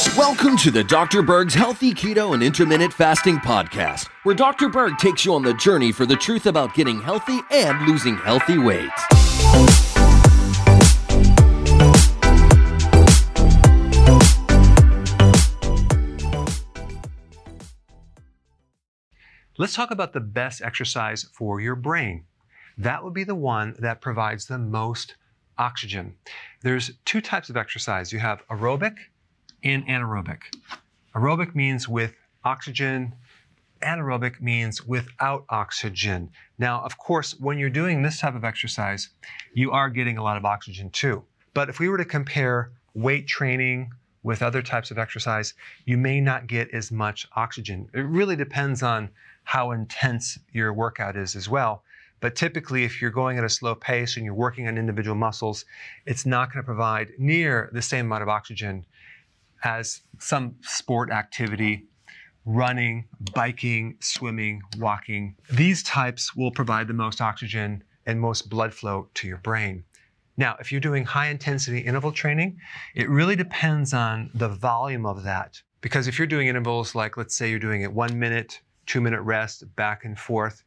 Welcome to the Dr. Berg's Healthy Keto and Intermittent Fasting Podcast, where Dr. Berg takes you on the journey for the truth about getting healthy and losing healthy weight. Let's talk about the best exercise for your brain. That would be the one that provides the most oxygen. There's two types of exercise. You have aerobic and anaerobic. Aerobic means with oxygen, anaerobic means without oxygen. Now, of course, when you're doing this type of exercise, you are getting a lot of oxygen too. But if we were to compare weight training with other types of exercise, you may not get as much oxygen. It really depends on how intense your workout is as well. But typically, if you're going at a slow pace and you're working on individual muscles, it's not going to provide near the same amount of oxygen as some sport activity, running, biking, swimming, walking. These types will provide the most oxygen and most blood flow to your brain. Now, if you're doing high intensity interval training, it really depends on the volume of that. Because if you're doing intervals like, let's say you're doing it one minute, two minute rest, back and forth,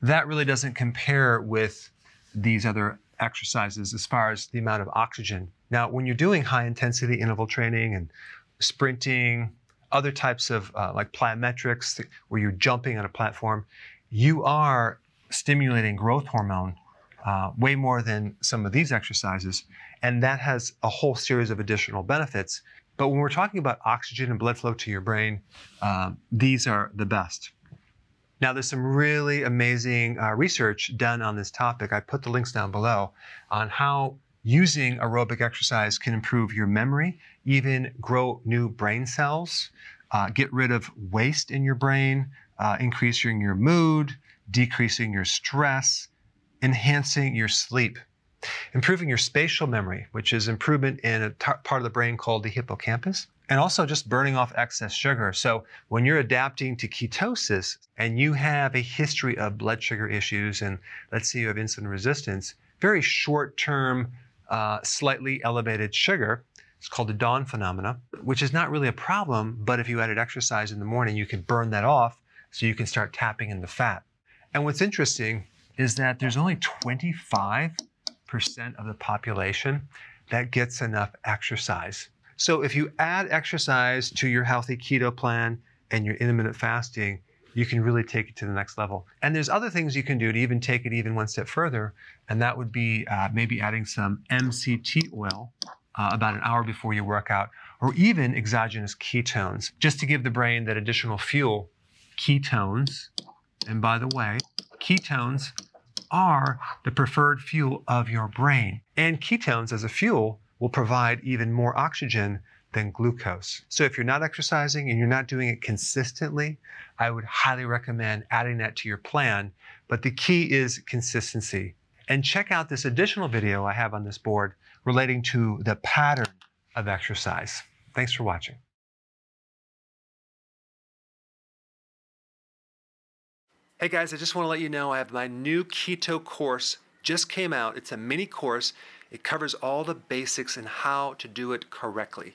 that really doesn't compare with these other exercises as far as the amount of oxygen. Now, when you're doing high intensity interval training and sprinting, other types of uh, like plyometrics where you're jumping on a platform, you are stimulating growth hormone uh, way more than some of these exercises. And that has a whole series of additional benefits. But when we're talking about oxygen and blood flow to your brain, um, these are the best. Now, there's some really amazing uh, research done on this topic. I put the links down below on how using aerobic exercise can improve your memory, even grow new brain cells, uh, get rid of waste in your brain, uh, increasing your mood, decreasing your stress, enhancing your sleep, improving your spatial memory, which is improvement in a part of the brain called the hippocampus, and also just burning off excess sugar. So when you're adapting to ketosis and you have a history of blood sugar issues, and let's say you have insulin resistance, very short term, uh, slightly elevated sugar. It's called the dawn phenomena, which is not really a problem, but if you added exercise in the morning, you can burn that off so you can start tapping in the fat. And what's interesting is that there's only 25% of the population that gets enough exercise. So if you add exercise to your healthy keto plan and your intermittent fasting, you can really take it to the next level. And there's other things you can do to even take it even one step further, and that would be uh, maybe adding some MCT oil uh, about an hour before you work out, or even exogenous ketones, just to give the brain that additional fuel. Ketones, and by the way, ketones are the preferred fuel of your brain. And ketones as a fuel will provide even more oxygen than glucose. So if you're not exercising and you're not doing it consistently, I would highly recommend adding that to your plan. But the key is consistency. And check out this additional video I have on this board relating to the pattern of exercise. Thanks for watching. Hey guys, I just want to let you know I have my new keto course just came out. It's a mini course it covers all the basics and how to do it correctly.